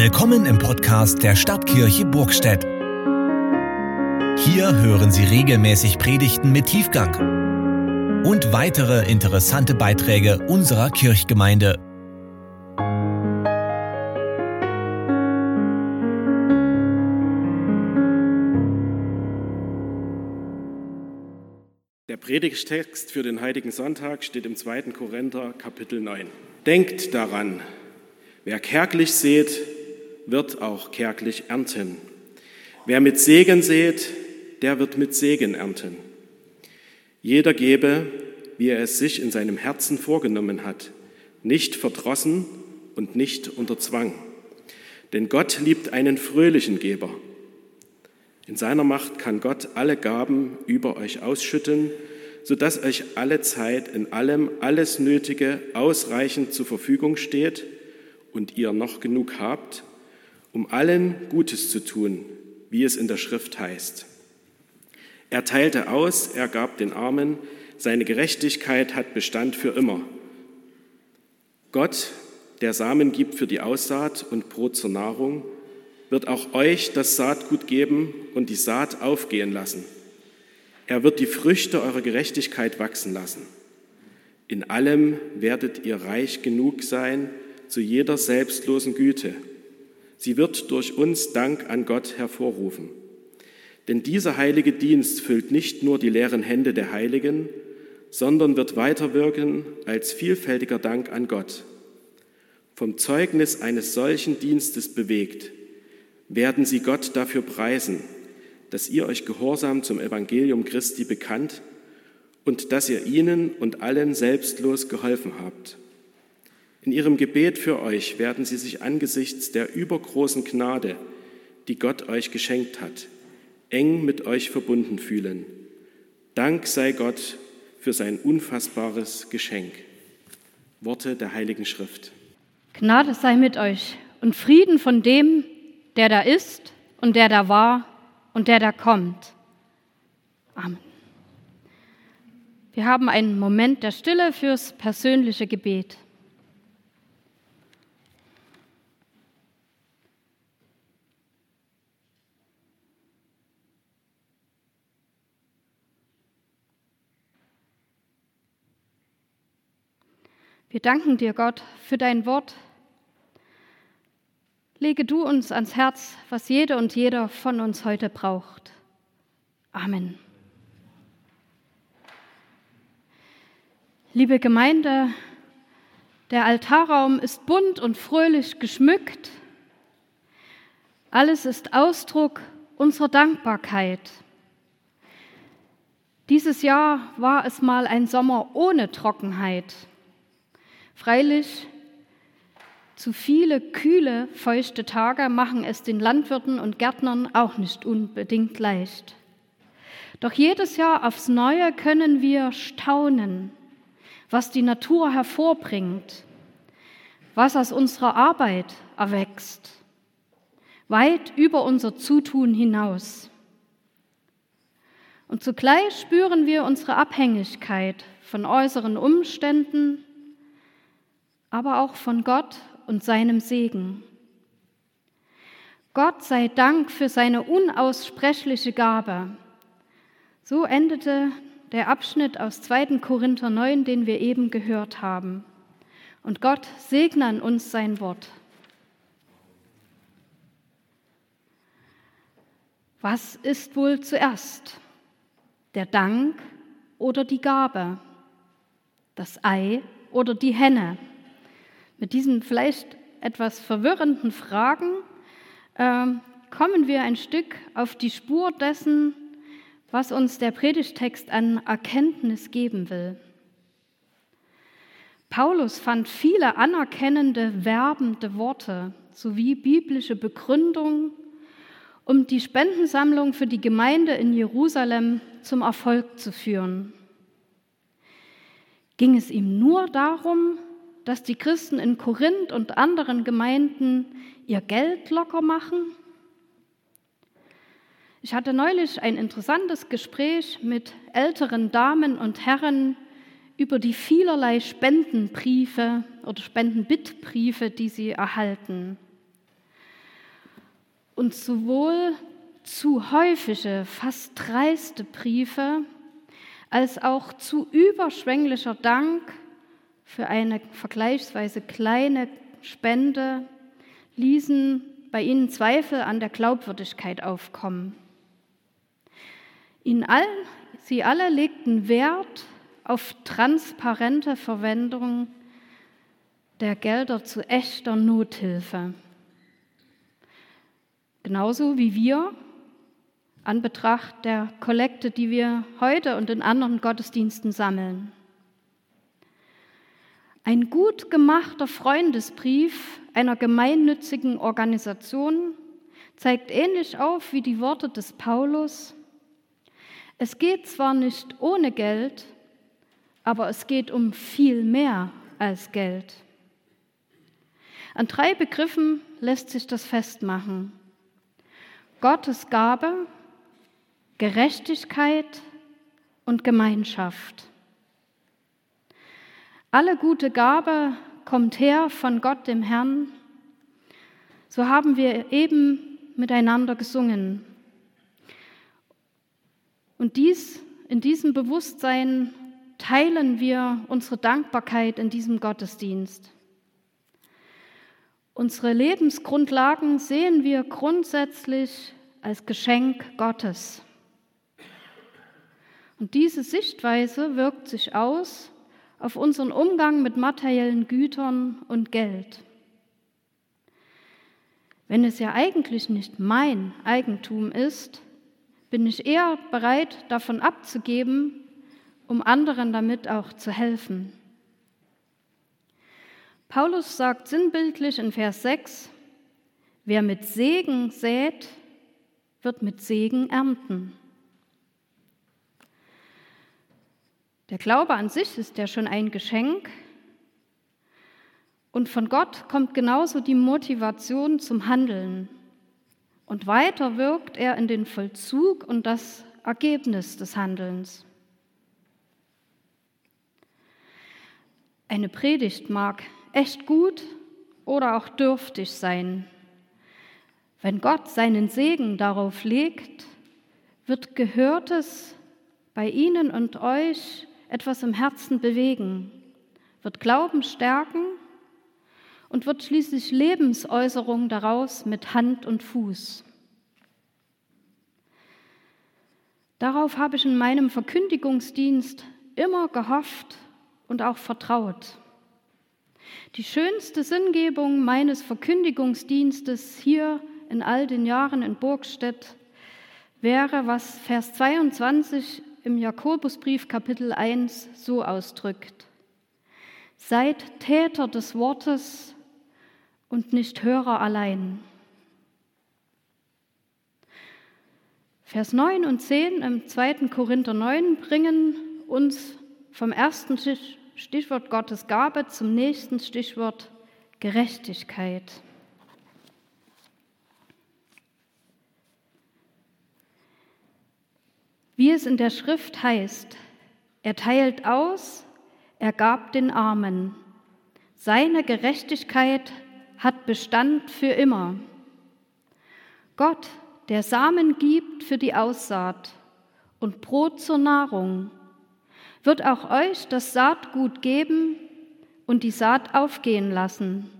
Willkommen im Podcast der Stadtkirche Burgstedt. Hier hören Sie regelmäßig Predigten mit Tiefgang und weitere interessante Beiträge unserer Kirchgemeinde. Der Predigtext für den heutigen Sonntag steht im 2. Korinther Kapitel 9. Denkt daran, wer kärglich sät, wird auch kärglich ernten. Wer mit Segen sät, der wird mit Segen ernten. Jeder gebe, wie er es sich in seinem Herzen vorgenommen hat, nicht verdrossen und nicht unter Zwang. Denn Gott liebt einen fröhlichen Geber. In seiner Macht kann Gott alle Gaben über euch ausschütten, sodass euch alle Zeit in allem alles Nötige ausreichend zur Verfügung steht und ihr noch genug habt, um allen Gutes zu tun, wie es in der Schrift heißt. Er teilte aus, er gab den Armen, seine Gerechtigkeit hat Bestand für immer. Gott, der Samen gibt für die Aussaat und Brot zur Nahrung, wird auch euch das Saatgut geben und die Saat aufgehen lassen er wird die Früchte eurer Gerechtigkeit wachsen lassen. In allem werdet ihr reich genug sein zu jeder selbstlosen Güte. Sie wird durch uns Dank an Gott hervorrufen. Denn dieser heilige Dienst füllt nicht nur die leeren Hände der Heiligen, sondern wird weiterwirken als vielfältiger Dank an Gott. Vom Zeugnis eines solchen Dienstes bewegt, werden sie Gott dafür preisen, dass ihr euch gehorsam zum Evangelium Christi bekannt und dass ihr ihnen und allen selbstlos geholfen habt. In ihrem Gebet für euch werden sie sich angesichts der übergroßen Gnade, die Gott euch geschenkt hat, eng mit euch verbunden fühlen. Dank sei Gott für sein unfassbares Geschenk. Worte der Heiligen Schrift. Gnade sei mit euch und Frieden von dem, der da ist und der da war und der da kommt. Amen. Wir haben einen Moment der Stille fürs persönliche Gebet. Wir danken dir, Gott, für dein Wort, Lege du uns ans Herz, was jede und jeder von uns heute braucht. Amen. Liebe Gemeinde, der Altarraum ist bunt und fröhlich geschmückt. Alles ist Ausdruck unserer Dankbarkeit. Dieses Jahr war es mal ein Sommer ohne Trockenheit. Freilich zu viele kühle, feuchte Tage machen es den Landwirten und Gärtnern auch nicht unbedingt leicht. Doch jedes Jahr aufs Neue können wir staunen, was die Natur hervorbringt, was aus unserer Arbeit erwächst, weit über unser Zutun hinaus. Und zugleich spüren wir unsere Abhängigkeit von äußeren Umständen, aber auch von Gott und seinem Segen. Gott sei Dank für seine unaussprechliche Gabe. So endete der Abschnitt aus 2. Korinther 9, den wir eben gehört haben. Und Gott segne an uns sein Wort. Was ist wohl zuerst? Der Dank oder die Gabe? Das Ei oder die Henne? Mit diesen vielleicht etwas verwirrenden Fragen äh, kommen wir ein Stück auf die Spur dessen, was uns der Predigtext an Erkenntnis geben will. Paulus fand viele anerkennende, werbende Worte sowie biblische Begründungen, um die Spendensammlung für die Gemeinde in Jerusalem zum Erfolg zu führen. Ging es ihm nur darum, dass die Christen in Korinth und anderen Gemeinden ihr Geld locker machen? Ich hatte neulich ein interessantes Gespräch mit älteren Damen und Herren über die vielerlei Spendenbriefe oder Spendenbittbriefe, die sie erhalten. und sowohl zu häufige, fast dreiste Briefe als auch zu überschwänglicher Dank für eine vergleichsweise kleine Spende ließen bei ihnen Zweifel an der Glaubwürdigkeit aufkommen. All, sie alle legten Wert auf transparente Verwendung der Gelder zu echter Nothilfe. Genauso wie wir an Betracht der Kollekte, die wir heute und in anderen Gottesdiensten sammeln. Ein gut gemachter Freundesbrief einer gemeinnützigen Organisation zeigt ähnlich auf wie die Worte des Paulus. Es geht zwar nicht ohne Geld, aber es geht um viel mehr als Geld. An drei Begriffen lässt sich das festmachen. Gottes Gabe, Gerechtigkeit und Gemeinschaft. Alle gute Gabe kommt her von Gott, dem Herrn. So haben wir eben miteinander gesungen. Und dies, in diesem Bewusstsein teilen wir unsere Dankbarkeit in diesem Gottesdienst. Unsere Lebensgrundlagen sehen wir grundsätzlich als Geschenk Gottes. Und diese Sichtweise wirkt sich aus auf unseren Umgang mit materiellen Gütern und Geld. Wenn es ja eigentlich nicht mein Eigentum ist, bin ich eher bereit, davon abzugeben, um anderen damit auch zu helfen. Paulus sagt sinnbildlich in Vers 6, wer mit Segen sät, wird mit Segen ernten. Der Glaube an sich ist ja schon ein Geschenk. Und von Gott kommt genauso die Motivation zum Handeln. Und weiter wirkt er in den Vollzug und das Ergebnis des Handelns. Eine Predigt mag echt gut oder auch dürftig sein. Wenn Gott seinen Segen darauf legt, wird Gehörtes bei Ihnen und euch etwas im Herzen bewegen, wird Glauben stärken und wird schließlich Lebensäußerung daraus mit Hand und Fuß. Darauf habe ich in meinem Verkündigungsdienst immer gehofft und auch vertraut. Die schönste Sinngebung meines Verkündigungsdienstes hier in all den Jahren in Burgstedt wäre, was Vers 22 im Jakobusbrief Kapitel 1 so ausdrückt. Seid Täter des Wortes und nicht Hörer allein. Vers 9 und 10 im 2. Korinther 9 bringen uns vom ersten Stichwort Gottes Gabe zum nächsten Stichwort Gerechtigkeit. Wie es in der Schrift heißt, er teilt aus, er gab den Armen. Seine Gerechtigkeit hat Bestand für immer. Gott, der Samen gibt für die Aussaat und Brot zur Nahrung, wird auch euch das Saatgut geben und die Saat aufgehen lassen.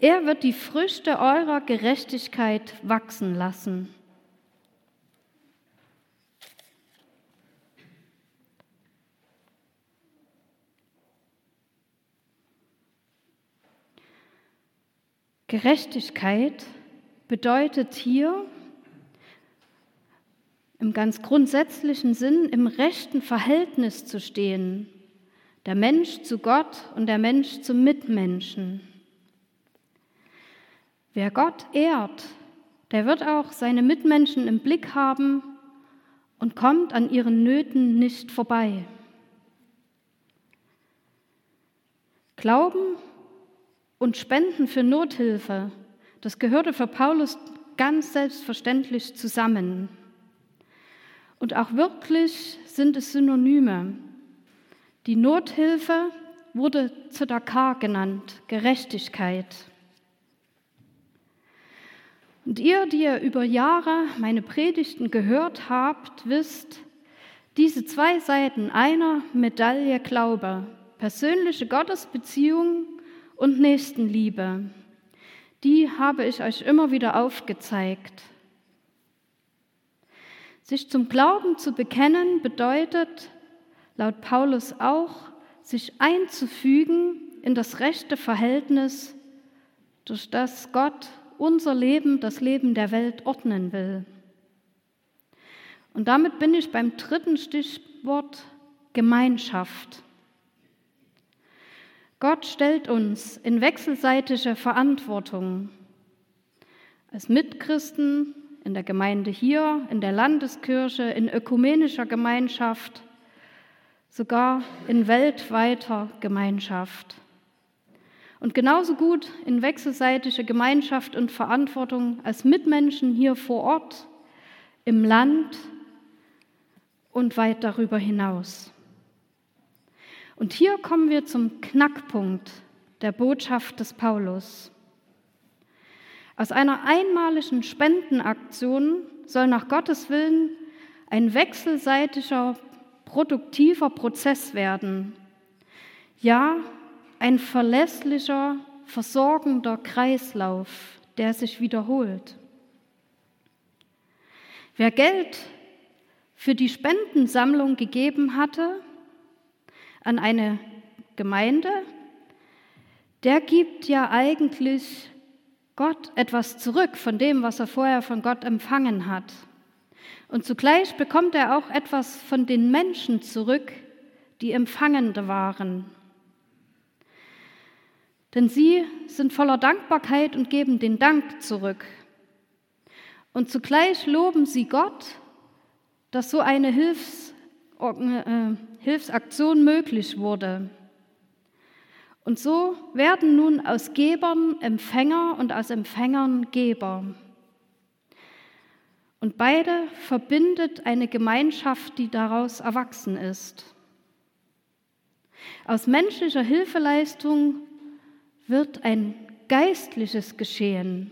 Er wird die Früchte eurer Gerechtigkeit wachsen lassen. Gerechtigkeit bedeutet hier im ganz grundsätzlichen Sinn im rechten Verhältnis zu stehen, der Mensch zu Gott und der Mensch zum Mitmenschen. Wer Gott ehrt, der wird auch seine Mitmenschen im Blick haben und kommt an ihren Nöten nicht vorbei. Glauben und Spenden für Nothilfe, das gehörte für Paulus ganz selbstverständlich zusammen. Und auch wirklich sind es Synonyme. Die Nothilfe wurde Zedakar genannt, Gerechtigkeit. Und ihr, die ihr über Jahre meine Predigten gehört habt, wisst, diese zwei Seiten einer Medaille Glaube, persönliche Gottesbeziehung und Nächstenliebe, die habe ich euch immer wieder aufgezeigt. Sich zum Glauben zu bekennen bedeutet laut Paulus auch, sich einzufügen in das rechte Verhältnis, durch das Gott unser Leben, das Leben der Welt ordnen will. Und damit bin ich beim dritten Stichwort Gemeinschaft. Gott stellt uns in wechselseitige Verantwortung. Als Mitchristen in der Gemeinde hier, in der Landeskirche, in ökumenischer Gemeinschaft, sogar in weltweiter Gemeinschaft. Und genauso gut in wechselseitige Gemeinschaft und Verantwortung als Mitmenschen hier vor Ort, im Land und weit darüber hinaus. Und hier kommen wir zum Knackpunkt der Botschaft des Paulus. Aus einer einmaligen Spendenaktion soll nach Gottes Willen ein wechselseitiger, produktiver Prozess werden. Ja, ein verlässlicher, versorgender Kreislauf, der sich wiederholt. Wer Geld für die Spendensammlung gegeben hatte an eine Gemeinde, der gibt ja eigentlich Gott etwas zurück von dem, was er vorher von Gott empfangen hat. Und zugleich bekommt er auch etwas von den Menschen zurück, die Empfangende waren. Denn sie sind voller Dankbarkeit und geben den Dank zurück. Und zugleich loben sie Gott, dass so eine Hilfs, äh, Hilfsaktion möglich wurde. Und so werden nun aus Gebern Empfänger und aus Empfängern Geber. Und beide verbindet eine Gemeinschaft, die daraus erwachsen ist. Aus menschlicher Hilfeleistung wird ein geistliches Geschehen,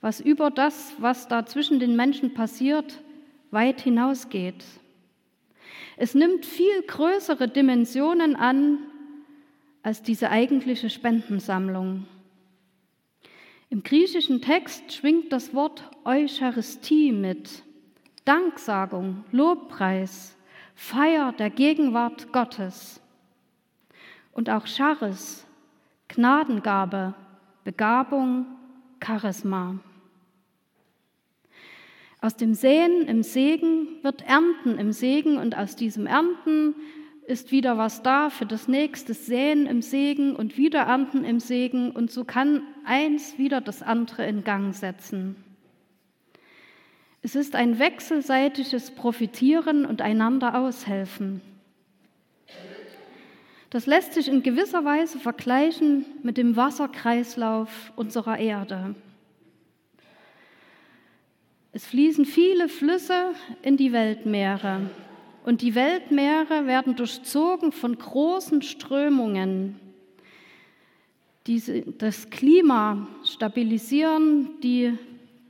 was über das, was da zwischen den Menschen passiert, weit hinausgeht. Es nimmt viel größere Dimensionen an als diese eigentliche Spendensammlung. Im griechischen Text schwingt das Wort Eucharistie mit. Danksagung, Lobpreis, Feier der Gegenwart Gottes. Und auch Charis, Gnadengabe, Begabung, Charisma. Aus dem Säen im Segen wird Ernten im Segen und aus diesem Ernten ist wieder was da für das nächste Säen im Segen und wieder Ernten im Segen und so kann eins wieder das andere in Gang setzen. Es ist ein wechselseitiges Profitieren und einander aushelfen. Das lässt sich in gewisser Weise vergleichen mit dem Wasserkreislauf unserer Erde. Es fließen viele Flüsse in die Weltmeere und die Weltmeere werden durchzogen von großen Strömungen, die das Klima stabilisieren, die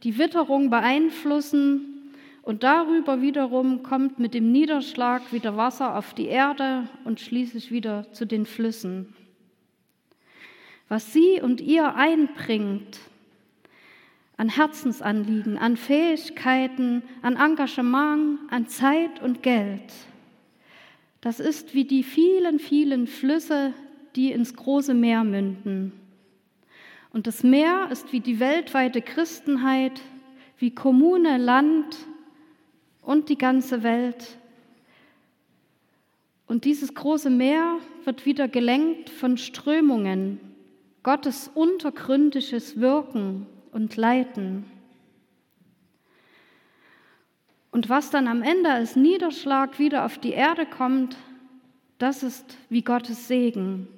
die Witterung beeinflussen und darüber wiederum kommt mit dem Niederschlag wieder Wasser auf die Erde und schließlich wieder zu den Flüssen. Was sie und ihr einbringt an Herzensanliegen, an Fähigkeiten, an Engagement, an Zeit und Geld, das ist wie die vielen, vielen Flüsse, die ins große Meer münden. Und das Meer ist wie die weltweite Christenheit, wie Kommune, Land, und die ganze Welt. Und dieses große Meer wird wieder gelenkt von Strömungen, Gottes untergründliches Wirken und Leiten. Und was dann am Ende als Niederschlag wieder auf die Erde kommt, das ist wie Gottes Segen.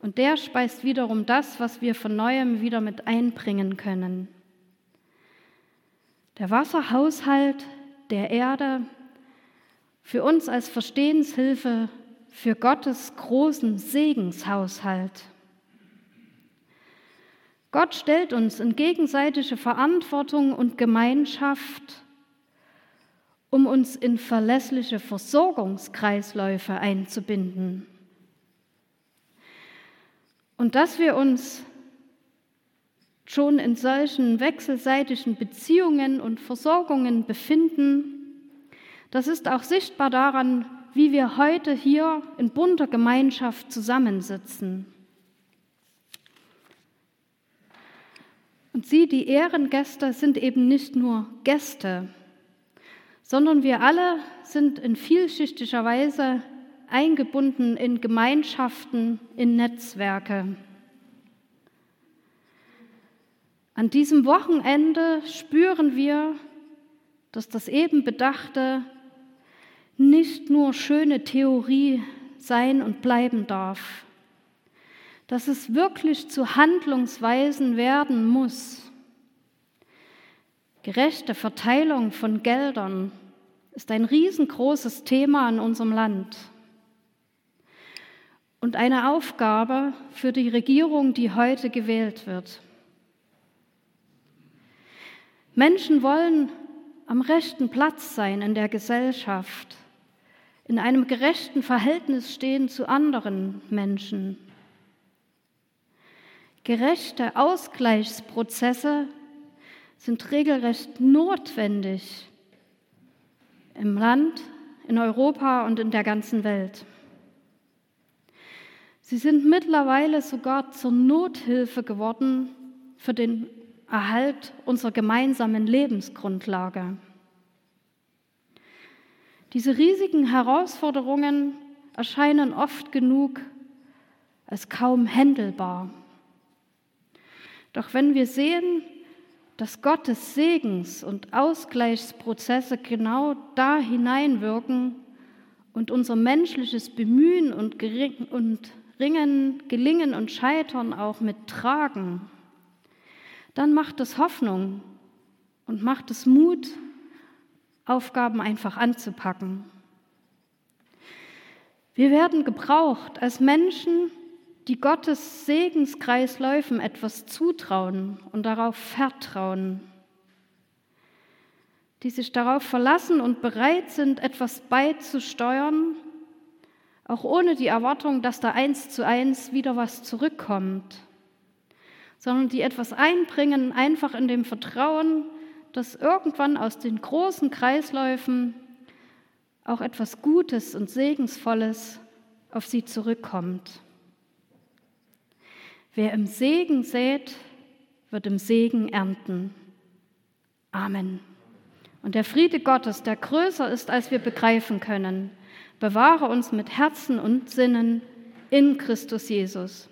Und der speist wiederum das, was wir von neuem wieder mit einbringen können. Der Wasserhaushalt der Erde, für uns als Verstehenshilfe für Gottes großen Segenshaushalt. Gott stellt uns in gegenseitige Verantwortung und Gemeinschaft, um uns in verlässliche Versorgungskreisläufe einzubinden. Und dass wir uns schon in solchen wechselseitigen Beziehungen und Versorgungen befinden, das ist auch sichtbar daran, wie wir heute hier in bunter Gemeinschaft zusammensitzen. Und Sie, die Ehrengäste, sind eben nicht nur Gäste, sondern wir alle sind in vielschichtiger Weise eingebunden in Gemeinschaften, in Netzwerke. An diesem Wochenende spüren wir, dass das eben Bedachte nicht nur schöne Theorie sein und bleiben darf, dass es wirklich zu Handlungsweisen werden muss. Gerechte Verteilung von Geldern ist ein riesengroßes Thema in unserem Land und eine Aufgabe für die Regierung, die heute gewählt wird. Menschen wollen am rechten Platz sein in der Gesellschaft, in einem gerechten Verhältnis stehen zu anderen Menschen. Gerechte Ausgleichsprozesse sind regelrecht notwendig im Land, in Europa und in der ganzen Welt. Sie sind mittlerweile sogar zur Nothilfe geworden für den Erhalt unserer gemeinsamen Lebensgrundlage. Diese riesigen Herausforderungen erscheinen oft genug als kaum händelbar. Doch wenn wir sehen, dass Gottes Segens- und Ausgleichsprozesse genau da hineinwirken und unser menschliches Bemühen und, und Ringen, Gelingen und Scheitern auch mittragen, dann macht es Hoffnung und macht es Mut, Aufgaben einfach anzupacken. Wir werden gebraucht als Menschen, die Gottes Segenskreisläufen etwas zutrauen und darauf vertrauen, die sich darauf verlassen und bereit sind, etwas beizusteuern, auch ohne die Erwartung, dass da eins zu eins wieder was zurückkommt, sondern die etwas einbringen, einfach in dem Vertrauen, dass irgendwann aus den großen Kreisläufen auch etwas Gutes und Segensvolles auf sie zurückkommt. Wer im Segen sät, wird im Segen ernten. Amen. Und der Friede Gottes, der größer ist, als wir begreifen können, bewahre uns mit Herzen und Sinnen in Christus Jesus.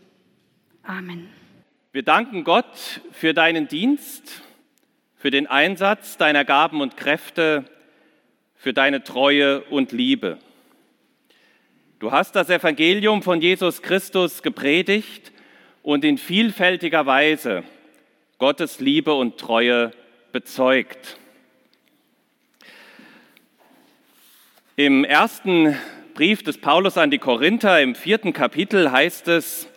Amen. Wir danken Gott für deinen Dienst, für den Einsatz deiner Gaben und Kräfte, für deine Treue und Liebe. Du hast das Evangelium von Jesus Christus gepredigt und in vielfältiger Weise Gottes Liebe und Treue bezeugt. Im ersten Brief des Paulus an die Korinther im vierten Kapitel heißt es,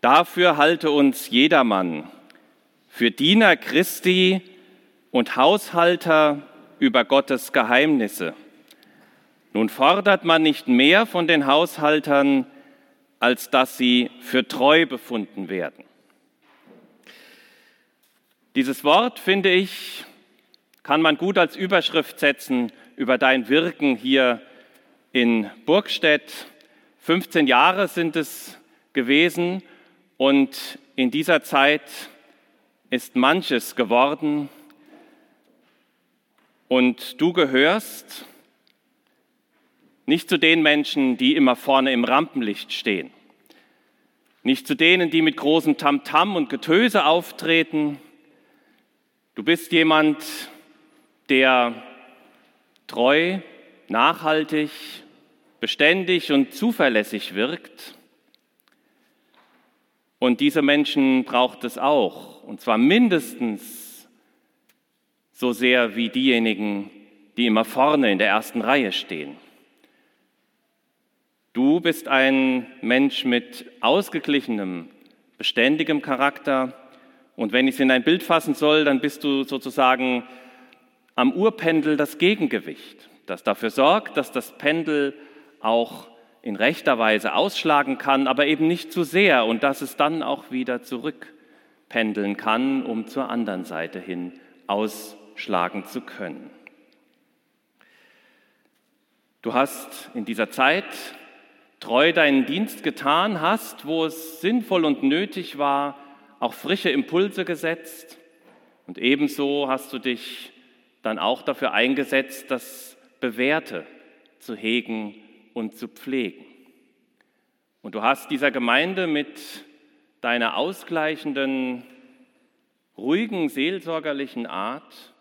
dafür halte uns jedermann für Diener Christi und Haushalter über Gottes Geheimnisse. Nun fordert man nicht mehr von den Haushaltern, als dass sie für treu befunden werden. Dieses Wort, finde ich, kann man gut als Überschrift setzen über dein Wirken hier in Burgstedt. 15 Jahre sind es gewesen und in dieser Zeit ist manches geworden. Und du gehörst nicht zu den Menschen, die immer vorne im Rampenlicht stehen. Nicht zu denen, die mit großem Tamtam -Tam und Getöse auftreten. Du bist jemand, der treu, nachhaltig, beständig und zuverlässig wirkt. Und diese Menschen braucht es auch, und zwar mindestens so sehr wie diejenigen, die immer vorne in der ersten Reihe stehen. Du bist ein Mensch mit ausgeglichenem, beständigem Charakter. Und wenn ich es in ein Bild fassen soll, dann bist du sozusagen am Urpendel das Gegengewicht, das dafür sorgt, dass das Pendel auch in rechter Weise ausschlagen kann, aber eben nicht zu sehr und dass es dann auch wieder zurückpendeln kann, um zur anderen Seite hin ausschlagen zu können. Du hast in dieser Zeit treu deinen Dienst getan, hast, wo es sinnvoll und nötig war, auch frische Impulse gesetzt und ebenso hast du dich dann auch dafür eingesetzt, das Bewährte zu hegen und zu pflegen. Und du hast dieser Gemeinde mit deiner ausgleichenden, ruhigen, seelsorgerlichen Art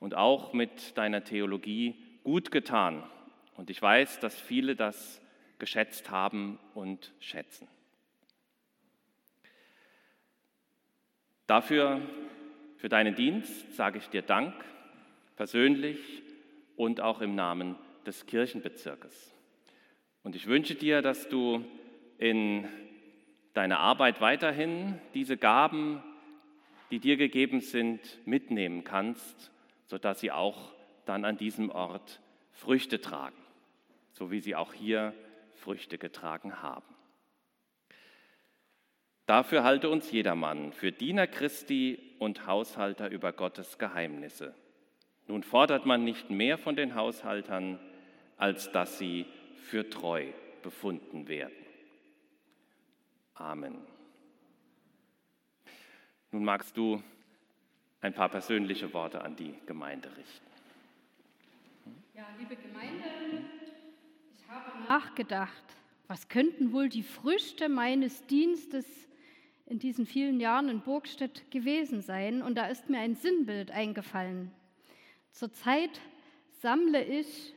und auch mit deiner Theologie gut getan. Und ich weiß, dass viele das geschätzt haben und schätzen. Dafür, für deinen Dienst, sage ich dir Dank, persönlich und auch im Namen des Kirchenbezirkes. Und ich wünsche dir, dass du in deiner Arbeit weiterhin diese Gaben, die dir gegeben sind, mitnehmen kannst, sodass sie auch dann an diesem Ort Früchte tragen, so wie sie auch hier Früchte getragen haben. Dafür halte uns jedermann für Diener Christi und Haushalter über Gottes Geheimnisse. Nun fordert man nicht mehr von den Haushaltern, als dass sie für treu befunden werden. Amen. Nun magst du ein paar persönliche Worte an die Gemeinde richten. Ja, liebe Gemeinde, nachgedacht, was könnten wohl die Früchte meines Dienstes in diesen vielen Jahren in Burgstedt gewesen sein? Und da ist mir ein Sinnbild eingefallen. Zurzeit sammle ich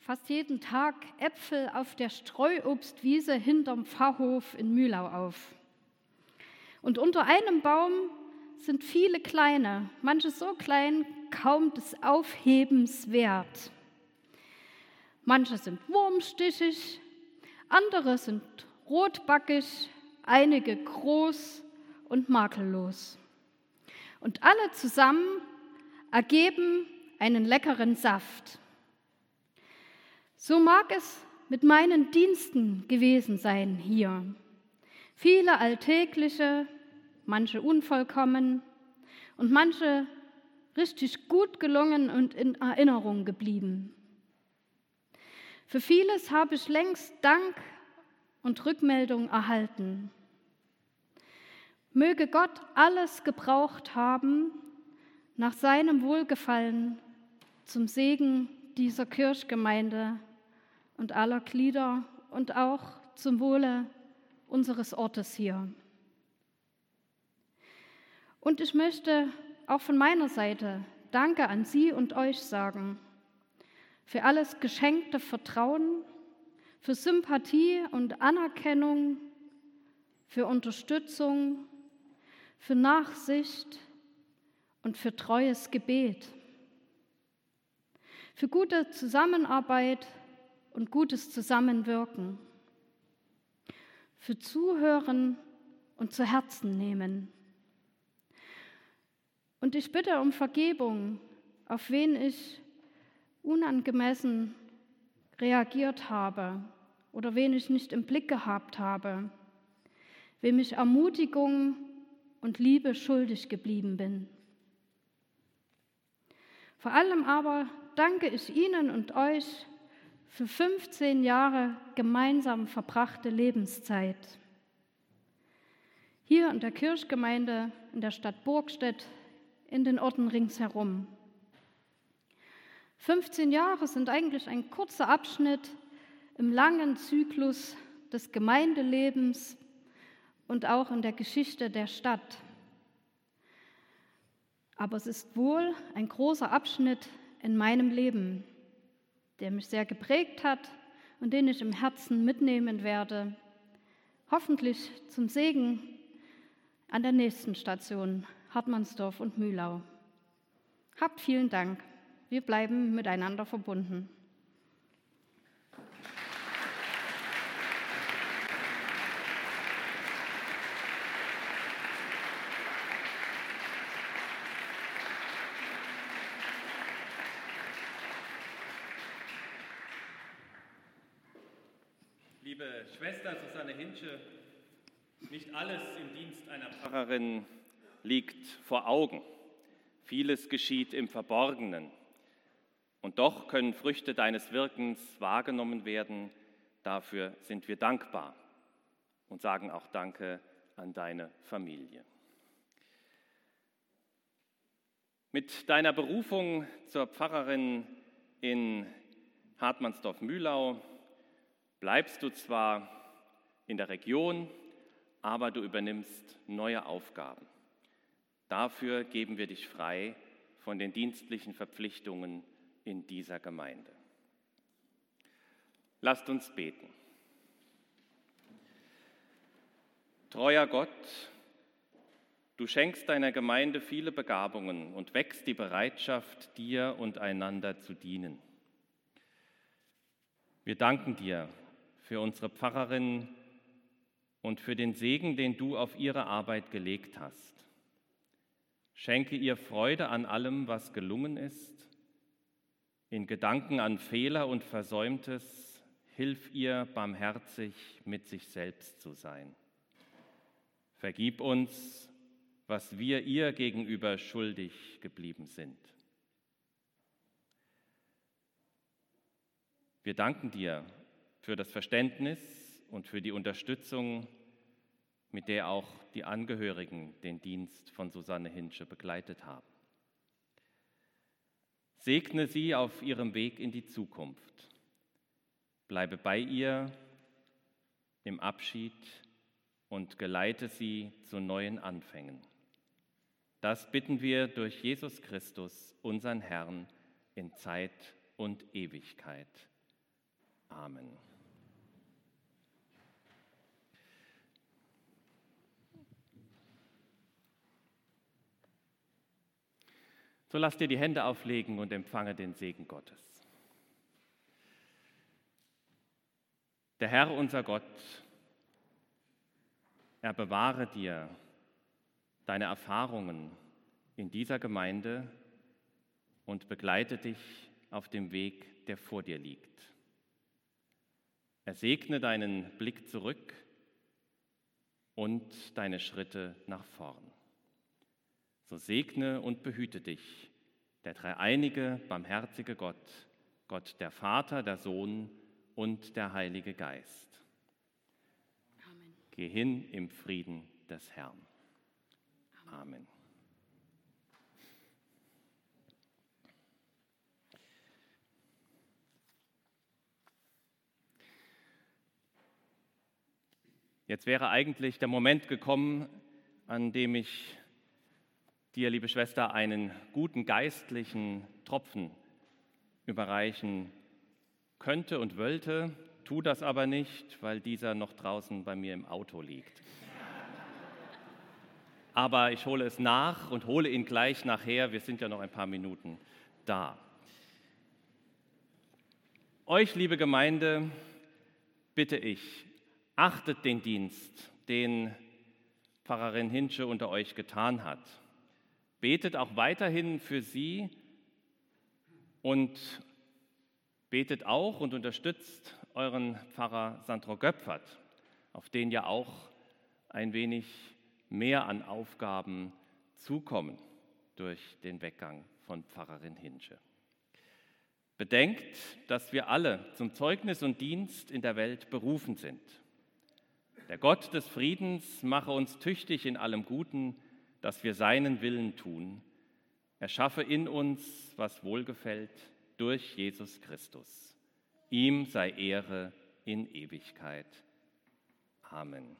fast jeden Tag Äpfel auf der Streuobstwiese hinterm Pfarrhof in Mühlau auf. Und unter einem Baum sind viele kleine, manche so klein, kaum des Aufhebens wert. Manche sind wurmstichig, andere sind rotbackig, einige groß und makellos. Und alle zusammen ergeben einen leckeren Saft. So mag es mit meinen Diensten gewesen sein hier. Viele alltägliche, manche unvollkommen und manche richtig gut gelungen und in Erinnerung geblieben. Für vieles habe ich längst Dank und Rückmeldung erhalten. Möge Gott alles gebraucht haben nach seinem Wohlgefallen zum Segen dieser Kirchgemeinde und aller Glieder und auch zum Wohle unseres Ortes hier. Und ich möchte auch von meiner Seite Danke an Sie und euch sagen für alles geschenkte Vertrauen, für Sympathie und Anerkennung, für Unterstützung, für Nachsicht und für treues Gebet, für gute Zusammenarbeit und gutes Zusammenwirken, für Zuhören und zu Herzen nehmen. Und ich bitte um Vergebung, auf wen ich unangemessen reagiert habe oder wen ich nicht im Blick gehabt habe, wem ich Ermutigung und Liebe schuldig geblieben bin. Vor allem aber danke ich Ihnen und euch für 15 Jahre gemeinsam verbrachte Lebenszeit. Hier in der Kirchgemeinde in der Stadt Burgstedt, in den Orten ringsherum. 15 Jahre sind eigentlich ein kurzer Abschnitt im langen Zyklus des Gemeindelebens und auch in der Geschichte der Stadt. Aber es ist wohl ein großer Abschnitt in meinem Leben der mich sehr geprägt hat und den ich im Herzen mitnehmen werde, hoffentlich zum Segen an der nächsten Station Hartmannsdorf und Mühlau. Habt vielen Dank. Wir bleiben miteinander verbunden. Liebe Schwester Susanne Hinsche, nicht alles im Dienst einer Pfarrerin liegt vor Augen. Vieles geschieht im Verborgenen. Und doch können Früchte deines Wirkens wahrgenommen werden. Dafür sind wir dankbar und sagen auch Danke an deine Familie. Mit deiner Berufung zur Pfarrerin in Hartmannsdorf-Mühlau bleibst du zwar in der Region, aber du übernimmst neue Aufgaben. Dafür geben wir dich frei von den dienstlichen Verpflichtungen in dieser Gemeinde. Lasst uns beten. Treuer Gott, du schenkst deiner Gemeinde viele Begabungen und wächst die Bereitschaft, dir und einander zu dienen. Wir danken dir für unsere Pfarrerin und für den Segen, den du auf ihre Arbeit gelegt hast. Schenke ihr Freude an allem, was gelungen ist. In Gedanken an Fehler und Versäumtes hilf ihr barmherzig mit sich selbst zu sein. Vergib uns, was wir ihr gegenüber schuldig geblieben sind. Wir danken dir für das Verständnis und für die Unterstützung, mit der auch die Angehörigen den Dienst von Susanne Hinsche begleitet haben. Segne sie auf ihrem Weg in die Zukunft. Bleibe bei ihr im Abschied und geleite sie zu neuen Anfängen. Das bitten wir durch Jesus Christus, unseren Herrn, in Zeit und Ewigkeit. Amen. So lass dir die Hände auflegen und empfange den Segen Gottes. Der Herr unser Gott, er bewahre dir deine Erfahrungen in dieser Gemeinde und begleite dich auf dem Weg, der vor dir liegt. Er segne deinen Blick zurück und deine Schritte nach vorn. So segne und behüte dich der dreieinige, barmherzige Gott, Gott der Vater, der Sohn und der Heilige Geist. Amen. Geh hin im Frieden des Herrn. Amen. Amen. Jetzt wäre eigentlich der Moment gekommen, an dem ich dir, liebe Schwester, einen guten geistlichen Tropfen überreichen könnte und wollte, tu das aber nicht, weil dieser noch draußen bei mir im Auto liegt. Aber ich hole es nach und hole ihn gleich nachher. Wir sind ja noch ein paar Minuten da. Euch, liebe Gemeinde, bitte ich, Achtet den Dienst, den Pfarrerin Hinsche unter euch getan hat. Betet auch weiterhin für sie und betet auch und unterstützt euren Pfarrer Sandro Göpfert, auf den ja auch ein wenig mehr an Aufgaben zukommen durch den Weggang von Pfarrerin Hinsche. Bedenkt, dass wir alle zum Zeugnis und Dienst in der Welt berufen sind. Der Gott des Friedens mache uns tüchtig in allem Guten, dass wir seinen Willen tun. Er schaffe in uns, was wohlgefällt, durch Jesus Christus. Ihm sei Ehre in Ewigkeit. Amen.